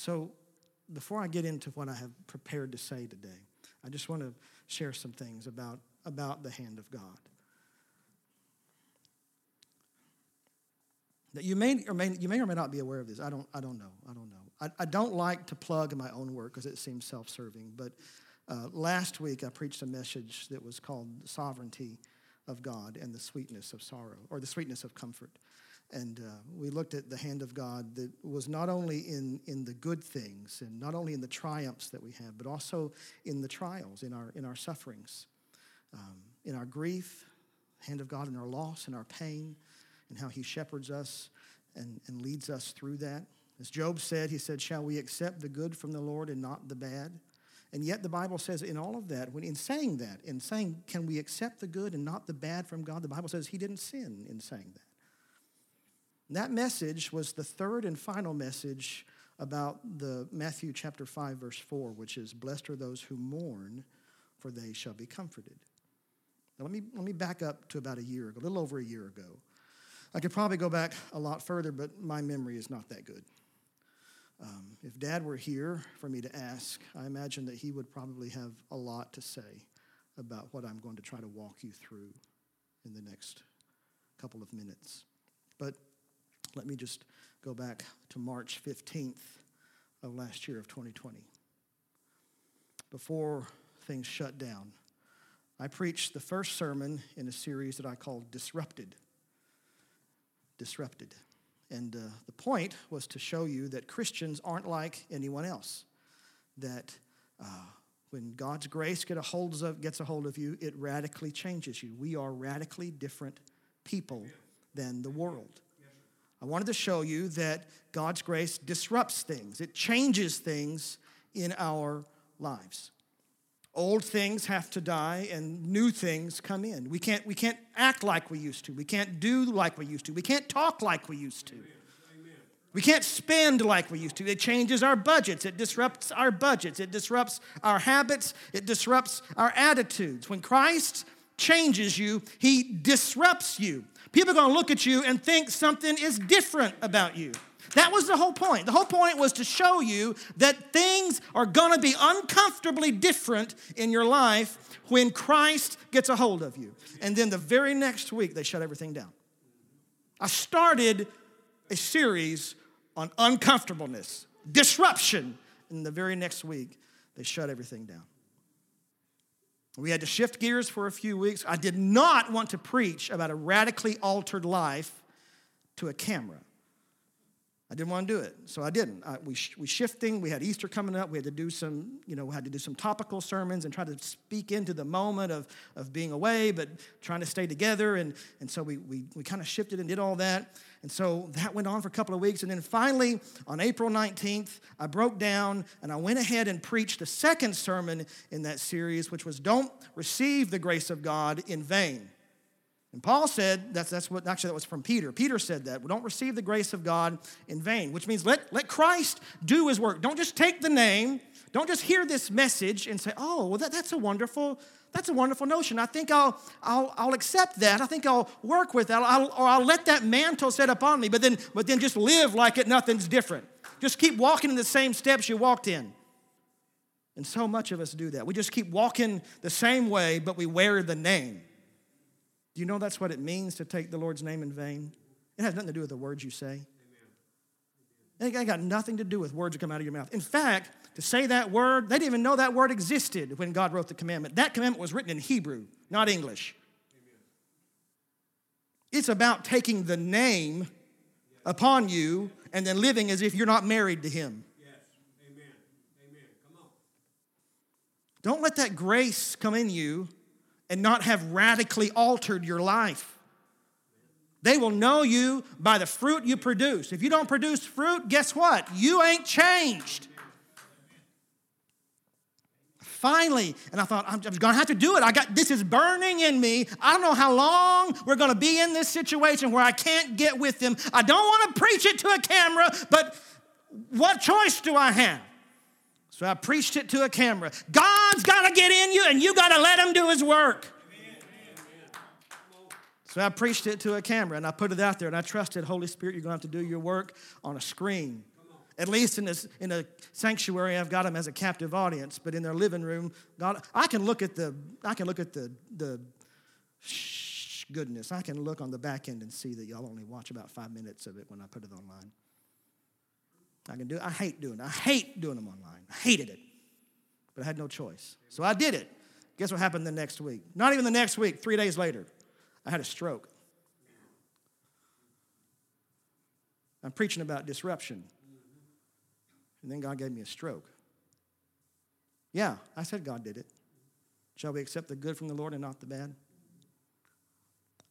So, before I get into what I have prepared to say today, I just want to share some things about, about the hand of God. That you may or may you may or may not be aware of this. I don't I don't know. I don't know. I, I don't like to plug my own work because it seems self-serving. But uh, last week I preached a message that was called "Sovereignty of God and the Sweetness of Sorrow," or the sweetness of comfort. And uh, we looked at the hand of God that was not only in, in the good things and not only in the triumphs that we have, but also in the trials, in our, in our sufferings, um, in our grief, hand of God in our loss and our pain, and how He shepherds us and, and leads us through that. As Job said, he said, Shall we accept the good from the Lord and not the bad? And yet the Bible says in all of that, when in saying that, in saying, Can we accept the good and not the bad from God? The Bible says he didn't sin in saying that. That message was the third and final message about the Matthew chapter 5 verse 4 which is blessed are those who mourn for they shall be comforted. Now let me let me back up to about a year ago, a little over a year ago. I could probably go back a lot further but my memory is not that good. Um, if dad were here for me to ask, I imagine that he would probably have a lot to say about what I'm going to try to walk you through in the next couple of minutes. But let me just go back to March 15th of last year of 2020. Before things shut down, I preached the first sermon in a series that I called Disrupted. Disrupted. And uh, the point was to show you that Christians aren't like anyone else. That uh, when God's grace get a of, gets a hold of you, it radically changes you. We are radically different people than the world. I wanted to show you that God's grace disrupts things, it changes things in our lives. Old things have to die and new things come in. We can't, we can't act like we used to. We can't do like we used to. We can't talk like we used to. We can't spend like we used to. It changes our budgets. It disrupts our budgets. It disrupts our habits. It disrupts our attitudes. When Christ changes you, he disrupts you. People are going to look at you and think something is different about you. That was the whole point. The whole point was to show you that things are going to be uncomfortably different in your life when Christ gets a hold of you. And then the very next week, they shut everything down. I started a series on uncomfortableness, disruption. And the very next week, they shut everything down. We had to shift gears for a few weeks. I did not want to preach about a radically altered life to a camera. I didn't want to do it, so I didn't. I, we, we shifting. We had Easter coming up. We had to do some, you know, we had to do some topical sermons and try to speak into the moment of, of being away, but trying to stay together. And, and so we, we, we kind of shifted and did all that. And so that went on for a couple of weeks. And then finally, on April 19th, I broke down and I went ahead and preached the second sermon in that series, which was Don't Receive the Grace of God in Vain. And Paul said, that's, that's what, actually, that was from Peter. Peter said that. We don't receive the grace of God in vain, which means let, let Christ do his work. Don't just take the name, don't just hear this message and say, oh, well, that, that's a wonderful, that's a wonderful notion. I think I'll, I'll, I'll accept that. I think I'll work with that. I'll, or I'll let that mantle set upon me, but then, but then just live like it nothing's different. Just keep walking in the same steps you walked in. And so much of us do that. We just keep walking the same way, but we wear the name. Do you know that's what it means to take the Lord's name in vain? It has nothing to do with the words you say. It ain't got nothing to do with words that come out of your mouth. In fact, to say that word, they didn't even know that word existed when God wrote the commandment. That commandment was written in Hebrew, not English. It's about taking the name upon you and then living as if you're not married to Him. Yes. Amen. Amen. Come on. Don't let that grace come in you and not have radically altered your life. They will know you by the fruit you produce. If you don't produce fruit, guess what? You ain't changed. Finally, and I thought, I'm, I'm gonna have to do it. I got this is burning in me. I don't know how long we're gonna be in this situation where I can't get with them. I don't wanna preach it to a camera, but what choice do I have? So I preached it to a camera. God's got to get in you, and you got to let Him do His work. So I preached it to a camera, and I put it out there, and I trusted, Holy Spirit, you're going to have to do your work on a screen. At least in, this, in a sanctuary, I've got them as a captive audience, but in their living room, God, I can look at the, I can look at the, the goodness. I can look on the back end and see that y'all only watch about five minutes of it when I put it online. I can do it. I hate doing it. I hate doing them online. I hated it. But I had no choice. So I did it. Guess what happened the next week? Not even the next week, three days later, I had a stroke. I'm preaching about disruption. And then God gave me a stroke. Yeah, I said God did it. Shall we accept the good from the Lord and not the bad?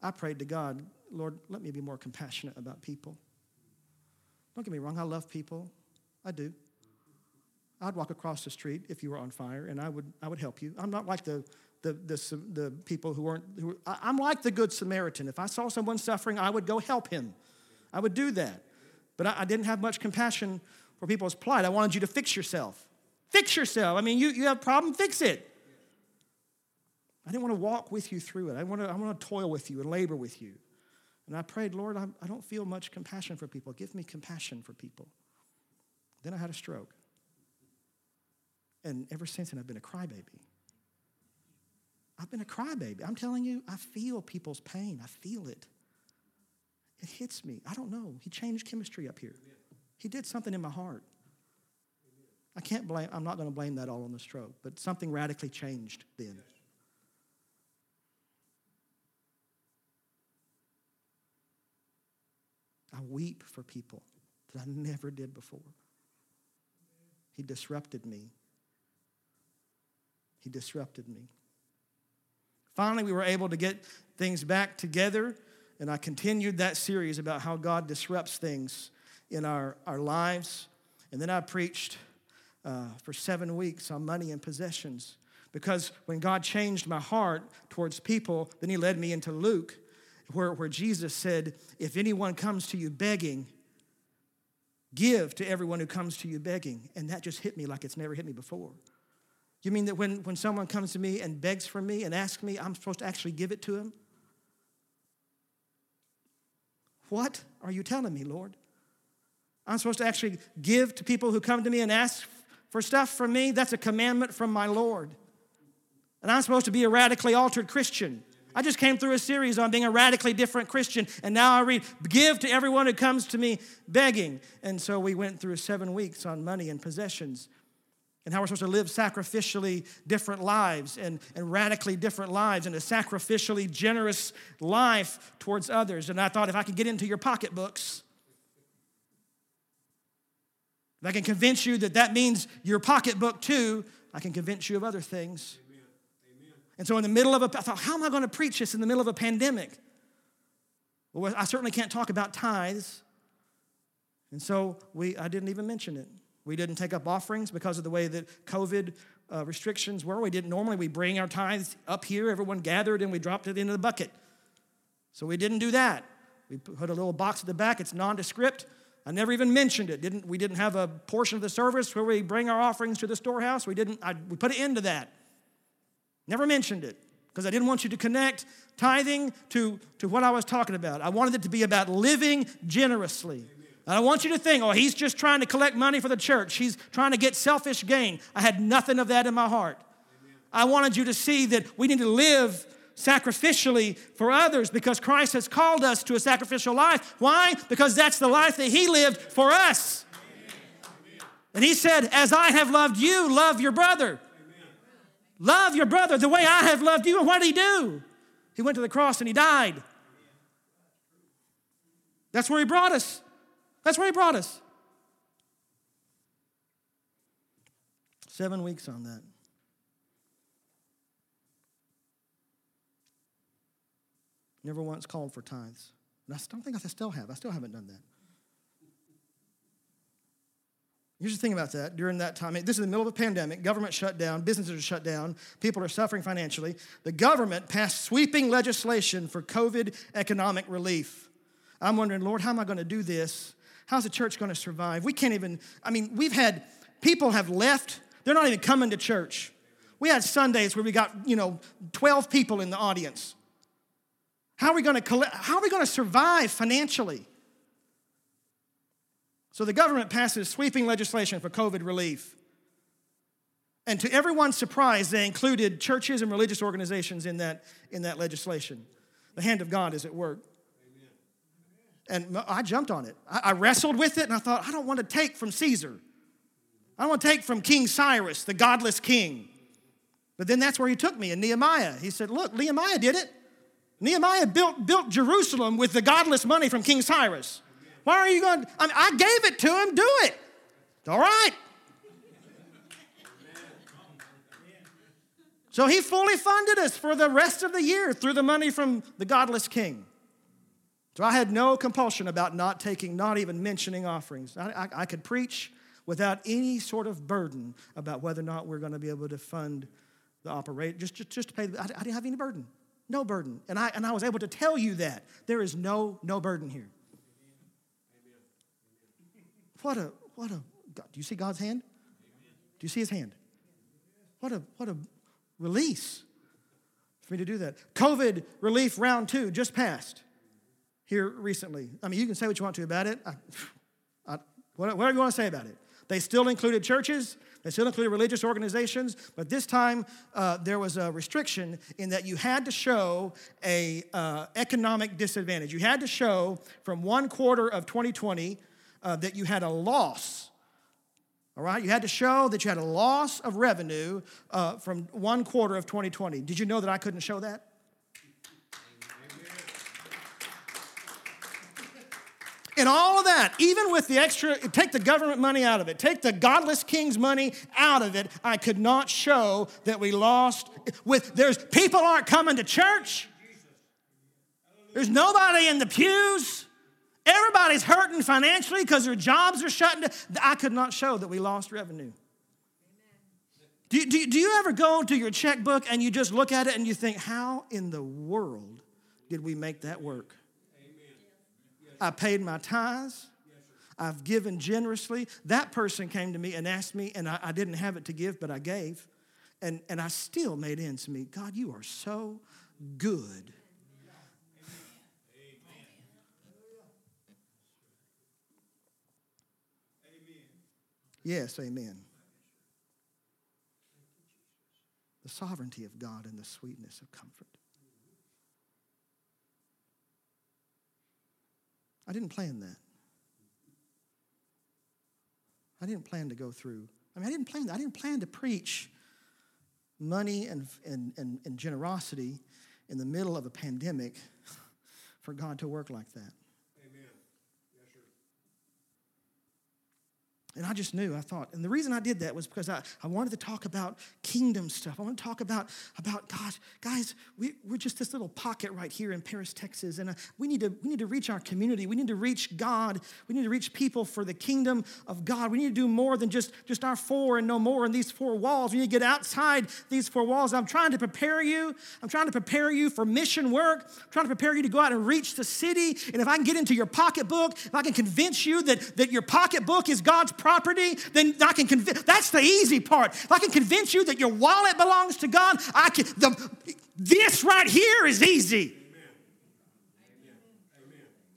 I prayed to God, Lord, let me be more compassionate about people. Don't get me wrong, I love people. I do. I'd walk across the street if you were on fire and I would, I would help you. I'm not like the, the, the, the people who weren't, who, I'm like the Good Samaritan. If I saw someone suffering, I would go help him. I would do that. But I, I didn't have much compassion for people's plight. I wanted you to fix yourself. Fix yourself. I mean, you, you have a problem, fix it. I didn't want to walk with you through it. I want to, I want to toil with you and labor with you. And I prayed, Lord, I, I don't feel much compassion for people. Give me compassion for people. Then I had a stroke. And ever since then, I've been a crybaby. I've been a crybaby. I'm telling you, I feel people's pain. I feel it. It hits me. I don't know. He changed chemistry up here. He did something in my heart. I can't blame, I'm not going to blame that all on the stroke, but something radically changed then. I weep for people that I never did before. He disrupted me. He disrupted me. Finally, we were able to get things back together, and I continued that series about how God disrupts things in our, our lives. And then I preached uh, for seven weeks on money and possessions. Because when God changed my heart towards people, then He led me into Luke, where, where Jesus said, If anyone comes to you begging, give to everyone who comes to you begging. And that just hit me like it's never hit me before. You mean that when, when someone comes to me and begs for me and asks me, I'm supposed to actually give it to him? What are you telling me, Lord? I'm supposed to actually give to people who come to me and ask for stuff from me. That's a commandment from my Lord. And I'm supposed to be a radically altered Christian. I just came through a series on being a radically different Christian, and now I read, Give to everyone who comes to me begging. And so we went through seven weeks on money and possessions and how we're supposed to live sacrificially different lives and, and radically different lives and a sacrificially generous life towards others. And I thought if I could get into your pocketbooks, if I can convince you that that means your pocketbook too, I can convince you of other things. And so, in the middle of a, I thought, how am I going to preach this in the middle of a pandemic? Well, I certainly can't talk about tithes. And so we, I didn't even mention it. We didn't take up offerings because of the way that COVID uh, restrictions were. We didn't normally. We bring our tithes up here. Everyone gathered and we dropped it into the bucket. So we didn't do that. We put a little box at the back. It's nondescript. I never even mentioned it. Didn't, we didn't have a portion of the service where we bring our offerings to the storehouse. We didn't, I, we put an end to that. Never mentioned it because I didn't want you to connect tithing to, to what I was talking about. I wanted it to be about living generously. I want you to think, oh, he's just trying to collect money for the church. He's trying to get selfish gain. I had nothing of that in my heart. Amen. I wanted you to see that we need to live sacrificially for others because Christ has called us to a sacrificial life. Why? Because that's the life that He lived for us. And He said, As I have loved you, love your brother. Love your brother the way I have loved you. And what did He do? He went to the cross and He died. That's where He brought us. That's where He brought us. Seven weeks on that. Never once called for tithes. And I don't think I still have. I still haven't done that. Here's the thing about that. During that time, this is the middle of a pandemic, government shut down, businesses are shut down, people are suffering financially. The government passed sweeping legislation for COVID economic relief. I'm wondering, Lord, how am I going to do this? How's the church going to survive? We can't even, I mean, we've had people have left, they're not even coming to church. We had Sundays where we got, you know, 12 people in the audience. How are we going to collect, how are we going to survive financially? So the government passes sweeping legislation for COVID relief. And to everyone's surprise, they included churches and religious organizations in that, in that legislation. The hand of God is at work. And I jumped on it. I wrestled with it and I thought, I don't want to take from Caesar. I don't want to take from King Cyrus, the godless king. But then that's where he took me in Nehemiah. He said, Look, Nehemiah did it. Nehemiah built, built Jerusalem with the godless money from King Cyrus. Why are you going? I, mean, I gave it to him, do it. All right. So he fully funded us for the rest of the year through the money from the godless king. So I had no compulsion about not taking, not even mentioning offerings. I, I, I could preach without any sort of burden about whether or not we're going to be able to fund the operation, just, just, just to pay. I, I didn't have any burden, no burden. And I, and I was able to tell you that. There is no, no burden here. What a, what a, God, do you see God's hand? Do you see his hand? What a, what a release for me to do that. COVID relief round two just passed here recently. I mean, you can say what you want to about it. I, I, whatever you want to say about it. They still included churches, they still included religious organizations, but this time uh, there was a restriction in that you had to show a uh, economic disadvantage. You had to show from one quarter of 2020 uh, that you had a loss. All right, you had to show that you had a loss of revenue uh, from one quarter of 2020. Did you know that I couldn't show that? And all of that, even with the extra, take the government money out of it, take the godless king's money out of it, I could not show that we lost. With there's people aren't coming to church. There's nobody in the pews. Everybody's hurting financially because their jobs are shutting down. I could not show that we lost revenue. Do, do, do you ever go to your checkbook and you just look at it and you think, how in the world did we make that work? I paid my tithes. I've given generously. That person came to me and asked me, and I, I, didn't have it to give, but I gave. And, and I still made ends meet. God, you are so good. Yes, amen. The sovereignty of God and the sweetness of comfort. I didn't plan that. I didn't plan to go through. I mean, I didn't plan that. I didn't plan to preach money and, and, and, and generosity in the middle of a pandemic for God to work like that. And I just knew, I thought, and the reason I did that was because I, I wanted to talk about kingdom stuff. I want to talk about, about God, guys, we, we're just this little pocket right here in Paris, Texas, and uh, we, need to, we need to reach our community. We need to reach God. We need to reach people for the kingdom of God. We need to do more than just, just our four and no more in these four walls. We need to get outside these four walls. I'm trying to prepare you. I'm trying to prepare you for mission work. I'm trying to prepare you to go out and reach the city. And if I can get into your pocketbook, if I can convince you that, that your pocketbook is God's then I can convince. That's the easy part. If I can convince you that your wallet belongs to God, I can. The, this right here is easy.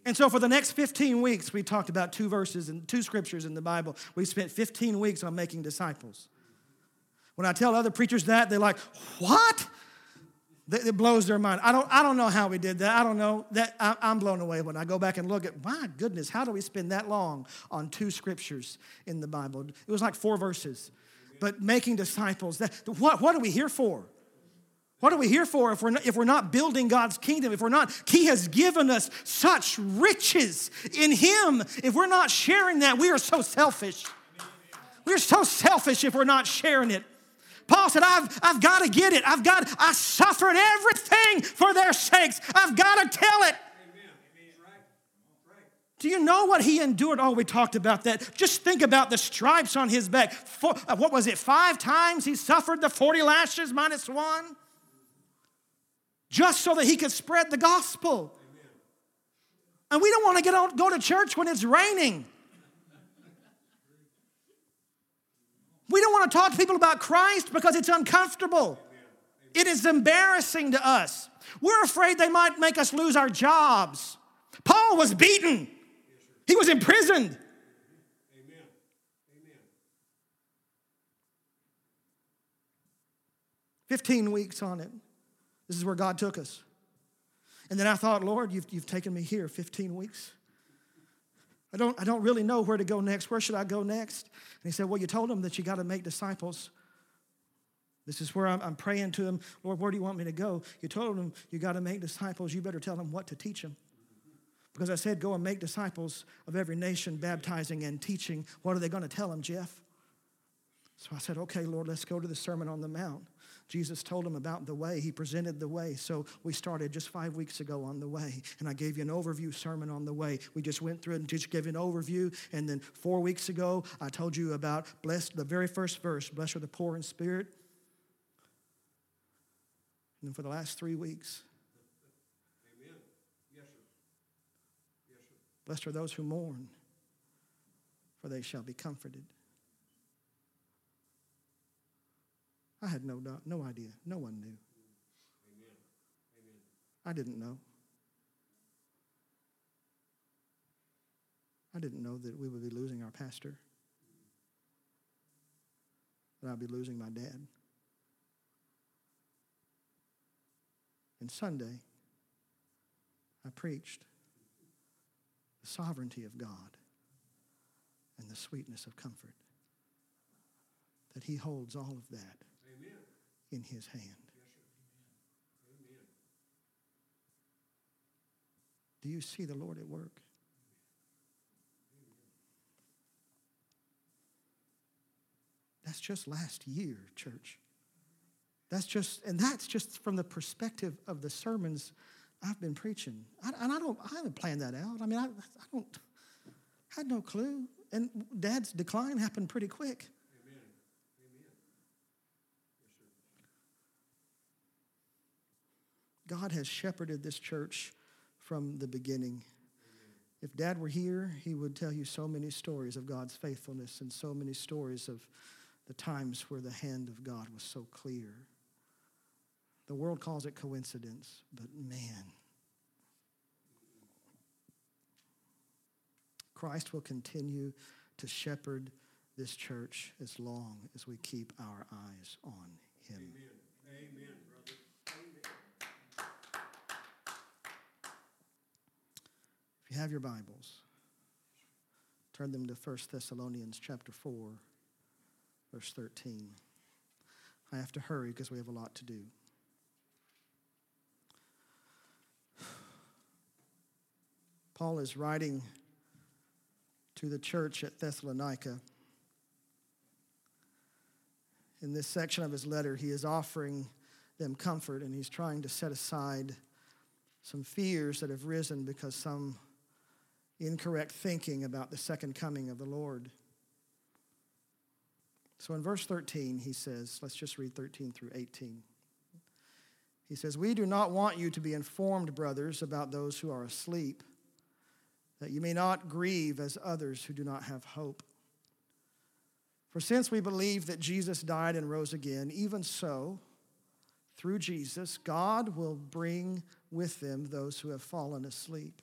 And so, for the next 15 weeks, we talked about two verses and two scriptures in the Bible. We spent 15 weeks on making disciples. When I tell other preachers that, they're like, What? It blows their mind. I don't, I don't know how we did that. I don't know. That, I, I'm blown away when I go back and look at, my goodness, how do we spend that long on two scriptures in the Bible? It was like four verses. But making disciples, that, what, what are we here for? What are we here for if we're, not, if we're not building God's kingdom? If we're not, He has given us such riches in Him. If we're not sharing that, we are so selfish. We're so selfish if we're not sharing it. Paul said, I've, I've got to get it. I've got, I suffered everything for their sakes. I've got to tell it. Do you know what he endured? Oh, we talked about that. Just think about the stripes on his back. Four, uh, what was it? Five times he suffered the 40 lashes minus one? Just so that he could spread the gospel. And we don't want to get out, go to church when it's raining. We don't want to talk to people about Christ because it's uncomfortable. It is embarrassing to us. We're afraid they might make us lose our jobs. Paul was beaten, he was imprisoned. Amen. Amen. 15 weeks on it. This is where God took us. And then I thought, Lord, you've, you've taken me here 15 weeks. I don't, I don't really know where to go next. Where should I go next? And he said, Well, you told him that you got to make disciples. This is where I'm, I'm, praying to him, Lord, where do you want me to go? You told him you got to make disciples. You better tell them what to teach them. Because I said, Go and make disciples of every nation, baptizing and teaching. What are they going to tell them, Jeff? So I said, Okay, Lord, let's go to the Sermon on the Mount. Jesus told him about the way. He presented the way. So we started just five weeks ago on the way. And I gave you an overview sermon on the way. We just went through it and just gave an overview. And then four weeks ago, I told you about blessed, the very first verse, blessed are the poor in spirit. And then for the last three weeks, Amen. Yes, sir. Yes, sir. blessed are those who mourn, for they shall be comforted. I had no, no idea. No one knew. Amen. Amen. I didn't know. I didn't know that we would be losing our pastor, that I'd be losing my dad. And Sunday, I preached the sovereignty of God and the sweetness of comfort, that He holds all of that in his hand. Do you see the Lord at work? That's just last year, church. That's just, and that's just from the perspective of the sermons I've been preaching. I, and I don't, I haven't planned that out. I mean, I, I don't, had no clue. And Dad's decline happened pretty quick. God has shepherded this church from the beginning. If dad were here, he would tell you so many stories of God's faithfulness and so many stories of the times where the hand of God was so clear. The world calls it coincidence, but man, Christ will continue to shepherd this church as long as we keep our eyes on him. Amen. Amen. You have your Bibles, turn them to 1 Thessalonians chapter 4, verse 13. I have to hurry because we have a lot to do. Paul is writing to the church at Thessalonica. In this section of his letter, he is offering them comfort and he's trying to set aside some fears that have risen because some incorrect thinking about the second coming of the Lord. So in verse 13, he says, let's just read 13 through 18. He says, We do not want you to be informed, brothers, about those who are asleep, that you may not grieve as others who do not have hope. For since we believe that Jesus died and rose again, even so, through Jesus, God will bring with them those who have fallen asleep.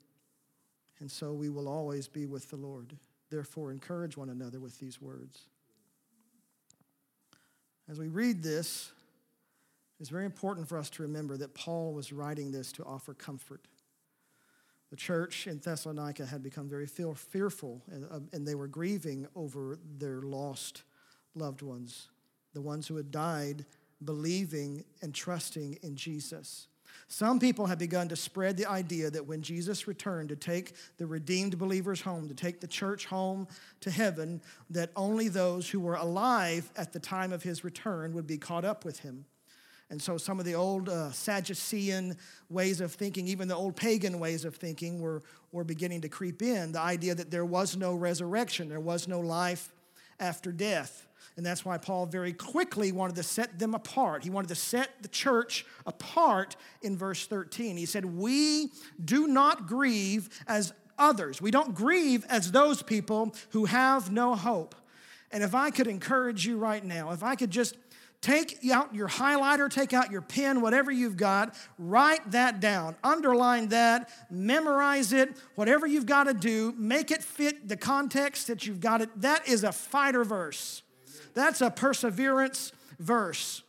and so we will always be with the Lord. Therefore, encourage one another with these words. As we read this, it's very important for us to remember that Paul was writing this to offer comfort. The church in Thessalonica had become very fearful, uh, and they were grieving over their lost loved ones, the ones who had died believing and trusting in Jesus. Some people have begun to spread the idea that when Jesus returned to take the redeemed believers home, to take the church home to heaven, that only those who were alive at the time of his return would be caught up with him. And so some of the old uh, Sadducean ways of thinking, even the old pagan ways of thinking, were, were beginning to creep in. The idea that there was no resurrection, there was no life after death. And that's why Paul very quickly wanted to set them apart. He wanted to set the church apart in verse 13. He said, We do not grieve as others. We don't grieve as those people who have no hope. And if I could encourage you right now, if I could just take out your highlighter, take out your pen, whatever you've got, write that down, underline that, memorize it, whatever you've got to do, make it fit the context that you've got it. That is a fighter verse. That's a perseverance verse.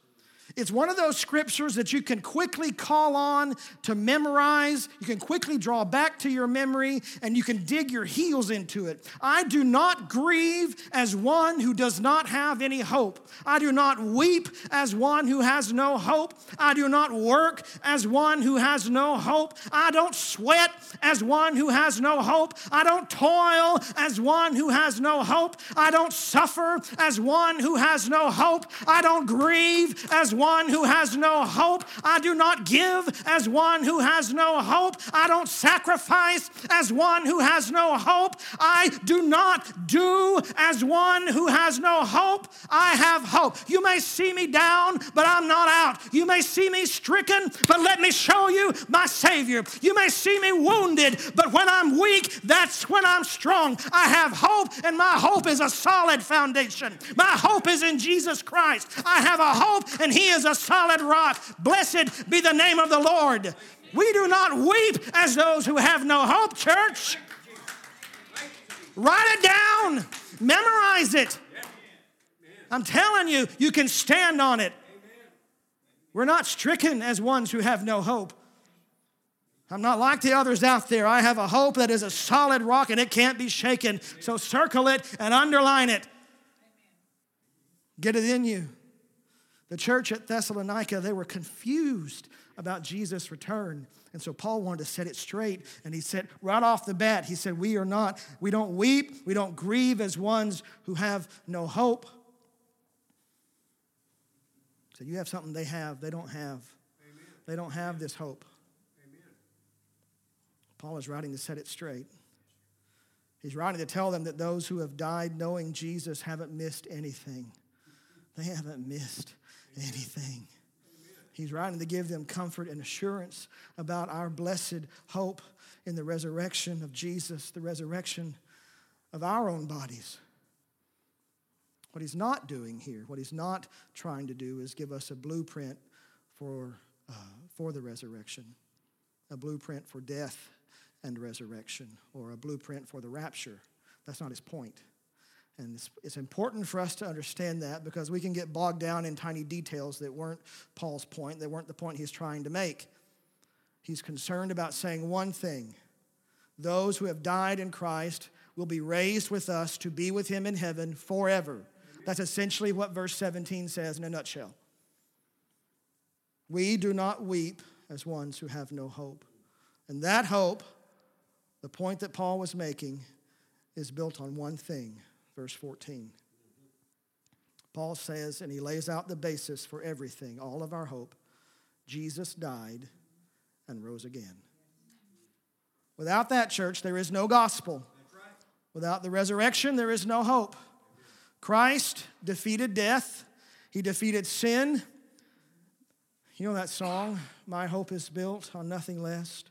It's one of those scriptures that you can quickly call on to memorize. You can quickly draw back to your memory and you can dig your heels into it. I do not grieve as one who does not have any hope. I do not weep as one who has no hope. I do not work as one who has no hope. I don't sweat as one who has no hope. I don't toil as one who has no hope. I don't suffer as one who has no hope. I don't grieve as one who has no hope. I do not give as one who has no hope. I don't sacrifice as one who has no hope. I do not do as one who has no hope. I have hope. You may see me down, but I'm not out. You may see me stricken, but let me show you my Savior. You may see me wounded, but when I'm weak, that's when I'm strong. I have hope, and my hope is a solid foundation. My hope is in Jesus Christ. I have a hope, and He is a solid rock. Blessed be the name of the Lord. We do not weep as those who have no hope, church. Write it down, memorize it. I'm telling you, you can stand on it. We're not stricken as ones who have no hope. I'm not like the others out there. I have a hope that is a solid rock and it can't be shaken. So circle it and underline it. Get it in you. The church at Thessalonica, they were confused about Jesus' return. And so Paul wanted to set it straight. And he said, right off the bat, he said, We are not, we don't weep, we don't grieve as ones who have no hope. So you have something they have, they don't have. Amen. They don't have this hope. Amen. Paul is writing to set it straight. He's writing to tell them that those who have died knowing Jesus haven't missed anything. They haven't missed anything. He's writing to give them comfort and assurance about our blessed hope in the resurrection of Jesus, the resurrection of our own bodies. What he's not doing here, what he's not trying to do, is give us a blueprint for, uh, for the resurrection, a blueprint for death and resurrection, or a blueprint for the rapture. That's not his point. And it's, it's, important for us to understand that because we can get bogged down in tiny details that weren't Paul's point, that weren't the point he's trying to make. He's concerned about saying one thing those who have died in Christ will be raised with us to be with him in heaven forever. That's essentially what verse 17 says in a nutshell. We do not weep as ones who have no hope. And that hope, the point that Paul was making, is built on one thing verse 14. Paul says, and he lays out the basis for everything, all of our hope. Jesus died and rose again. Without that church, there is no gospel. Without the resurrection, there is no hope. Christ defeated death, he defeated sin. You know that song, My Hope is Built on Nothing Less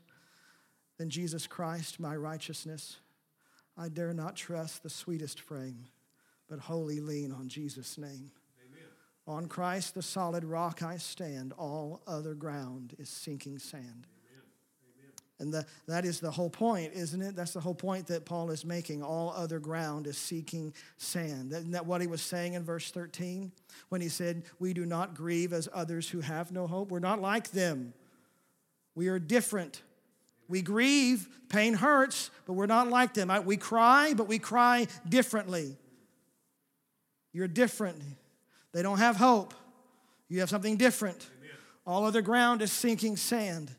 Than Jesus Christ, My Righteousness. I dare not trust the sweetest frame, but wholly lean on Jesus' name. Amen. On Christ, the solid rock, I stand. All other ground is sinking sand. And the, that is the whole point, isn't it? That's the whole point that Paul is making. All other ground is seeking sand. Isn't that what he was saying in verse 13? When he said, We do not grieve as others who have no hope. We're not like them. We are different. We grieve, pain hurts, but we're not like them. We cry, but we cry differently. You're different. They don't have hope. You have something different. Amen. All other ground is sinking sand.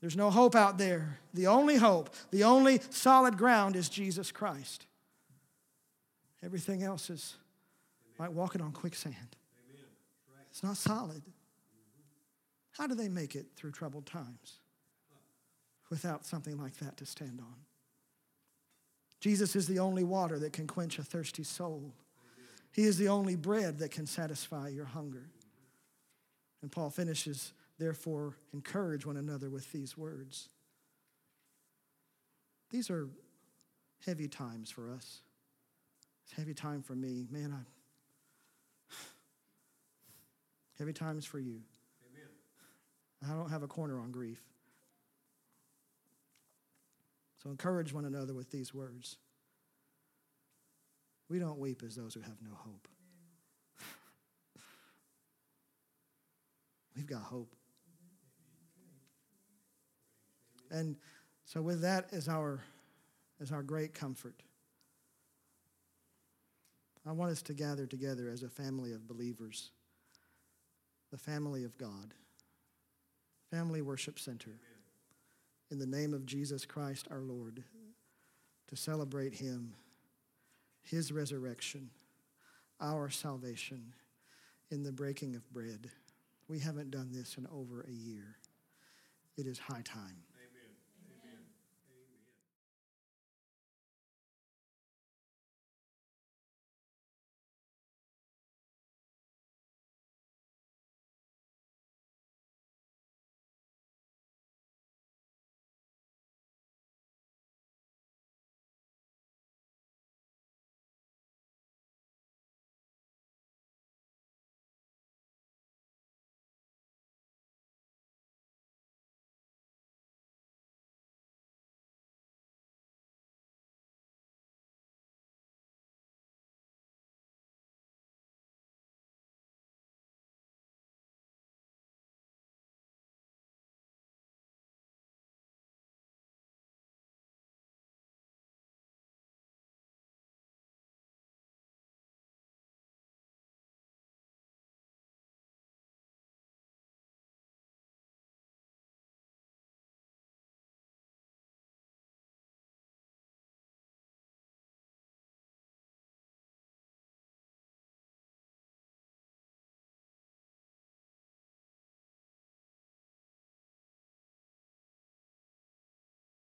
There's no hope out there. The only hope, the only solid ground is Jesus Christ. Everything else is Amen. like walking on quicksand. Right. It's not solid. How do they make it through troubled times? Without something like that to stand on. Jesus is the only water that can quench a thirsty soul. He is the only bread that can satisfy your hunger. And Paul finishes, therefore, encourage one another with these words. These are heavy times for us. It's heavy time for me. Man, I heavy times for you. Amen. I don't have a corner on grief. So encourage one another with these words. We don't weep as those who have no hope. We've got hope. And so with that as our as our great comfort. I want us to gather together as a family of believers, the family of God, Family Worship Center, in the name of Jesus Christ our Lord, to celebrate Him, His resurrection, our salvation in the breaking of bread. We haven't done this in over a year. It is high time.